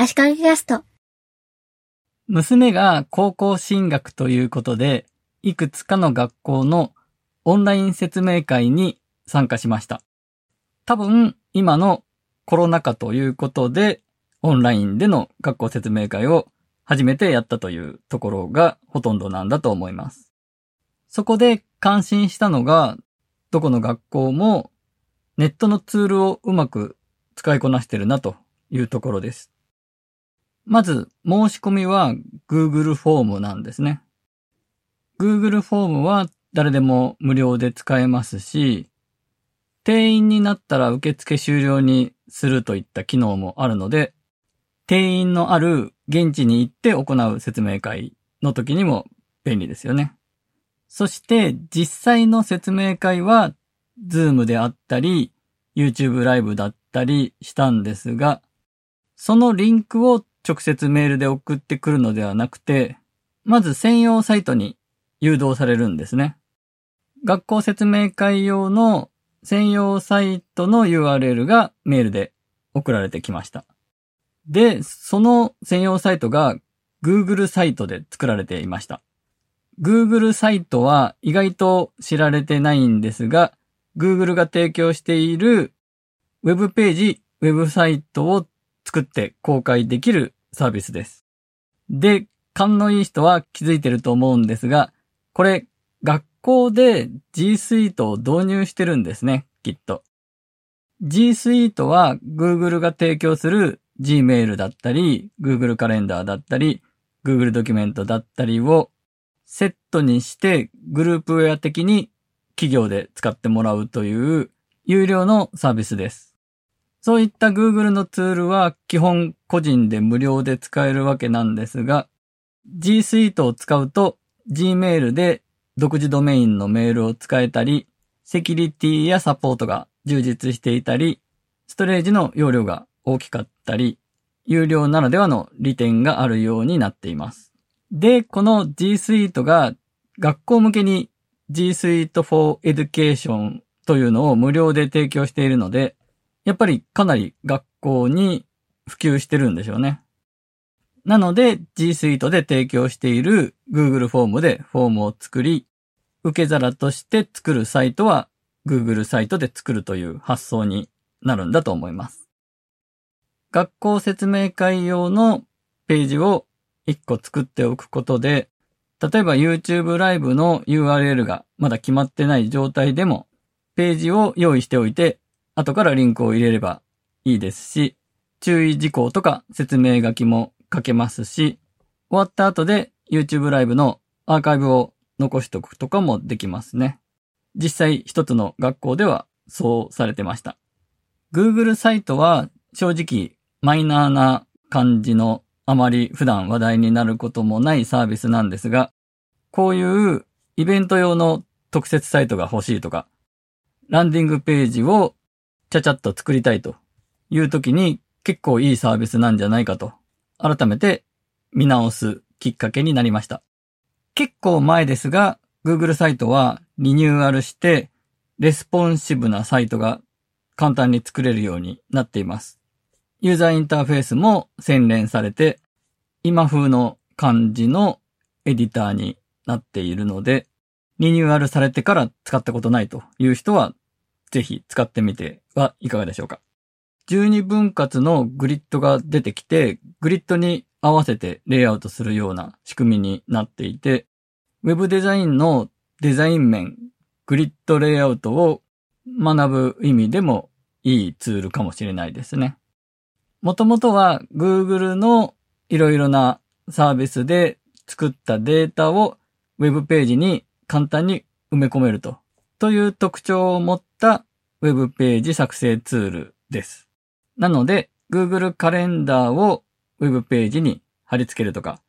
足利キャスト。娘が高校進学ということで、いくつかの学校のオンライン説明会に参加しました。多分、今のコロナ禍ということで、オンラインでの学校説明会を初めてやったというところがほとんどなんだと思います。そこで感心したのが、どこの学校もネットのツールをうまく使いこなしてるなというところです。まず、申し込みは Google フォームなんですね。Google フォームは誰でも無料で使えますし、定員になったら受付終了にするといった機能もあるので、定員のある現地に行って行う説明会の時にも便利ですよね。そして実際の説明会は Zoom であったり YouTube ライブだったりしたんですが、そのリンクを直接メールで送ってくるのではなくて、まず専用サイトに誘導されるんですね。学校説明会用の専用サイトの URL がメールで送られてきました。で、その専用サイトが Google サイトで作られていました。Google サイトは意外と知られてないんですが、Google が提供しているウェブページ、ウェブサイトを作って公開できるサービスです。で、勘のいい人は気づいてると思うんですが、これ、学校で G Suite を導入してるんですね、きっと。G Suite は Google が提供する Gmail だったり、Google カレンダーだったり、Google ドキュメントだったりをセットにしてグループウェア的に企業で使ってもらうという有料のサービスです。そういった Google のツールは基本個人で無料で使えるわけなんですが、G Suite を使うと Gmail で独自ドメインのメールを使えたり、セキュリティやサポートが充実していたり、ストレージの容量が大きかったり、有料ならではの利点があるようになっています。で、この G Suite が学校向けに G Suite for Education というのを無料で提供しているので、やっぱりかなり学校に普及してるんでしょうね。なので G Suite で提供している Google フォームでフォームを作り、受け皿として作るサイトは Google サイトで作るという発想になるんだと思います。学校説明会用のページを1個作っておくことで、例えば YouTube ライブの URL がまだ決まってない状態でも、ページを用意しておいて、後からリンクを入れればいいですし、注意事項とか説明書きも書けますし、終わった後で YouTube ライブのアーカイブを残しておくとかもできますね。実際一つの学校ではそうされてました。Google サイトは正直マイナーな感じのあまり普段話題になることもないサービスなんですが、こういうイベント用の特設サイトが欲しいとか、ランディングページをちゃちゃっと作りたいという時に結構いいサービスなんじゃないかと、改めて見直すきっかけになりました。結構前ですが、Google サイトはリニューアルして、レスポンシブなサイトが簡単に作れるようになっています。ユーザーインターフェースも洗練されて、今風の感じのエディターになっているので、リニューアルされてから使ったことないという人は、ぜひ使ってみてはいかがでしょうか。12分割のグリッドが出てきて、グリッドに合わせてレイアウトするような仕組みになっていて、ウェブデザインのデザイン面、グリッドレイアウトを学ぶ意味でもいいツールかもしれないですね。もともとは Google のいろいろなサービスで作ったデータをウェブページに簡単に埋め込めると、という特徴を持ったウェブページ作成ツールです。なので、Google カレンダーをウェブページに貼り付けるとか、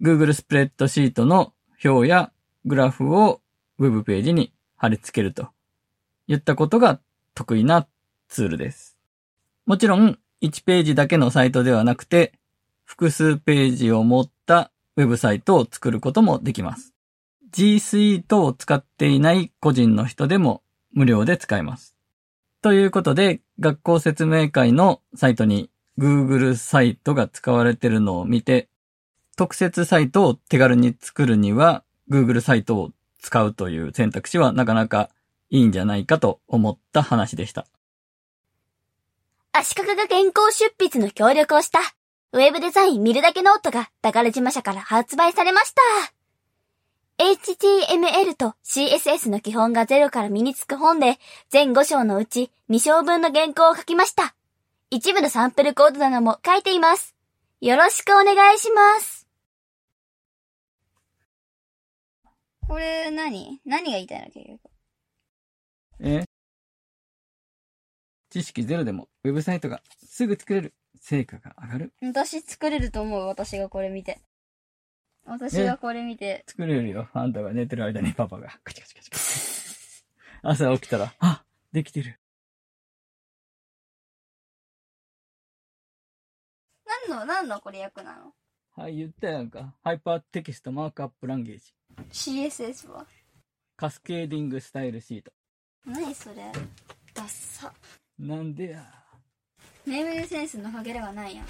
Google スプレッドシートの表やグラフをウェブページに貼り付けるといったことが得意なツールです。もちろん、1ページだけのサイトではなくて、複数ページを持ったウェブサイトを作ることもできます。G Suite を使っていない個人の人でも無料で使えます。ということで、学校説明会のサイトに Google サイトが使われてるのを見て、特設サイトを手軽に作るには Google サイトを使うという選択肢はなかなかいいんじゃないかと思った話でした。足利が原稿執筆の協力をした、ウェブデザイン見るだけノートが宝島社から発売されました。HTML と CSS の基本がゼロから身につく本で、全5章のうち2章分の原稿を書きました。一部のサンプルコードなども書いています。よろしくお願いします。これ何？何が言いたいの？結局。え？知識ゼロでもウェブサイトがすぐ作れる。成果が上がる？私作れると思う、私がこれ見て。私がこれ見て。作れるよ。あんたが寝てる間にパパがカチカチカチカチ。朝起きたら、あ、できてる。何の、何のこれ役なの？はい、言ったやんか。 Hypertext Markup Language。?CSS は？ Cascading Style Sheet。何それ？ダッサ。なんでや。ネームセンスのかけらがないやん。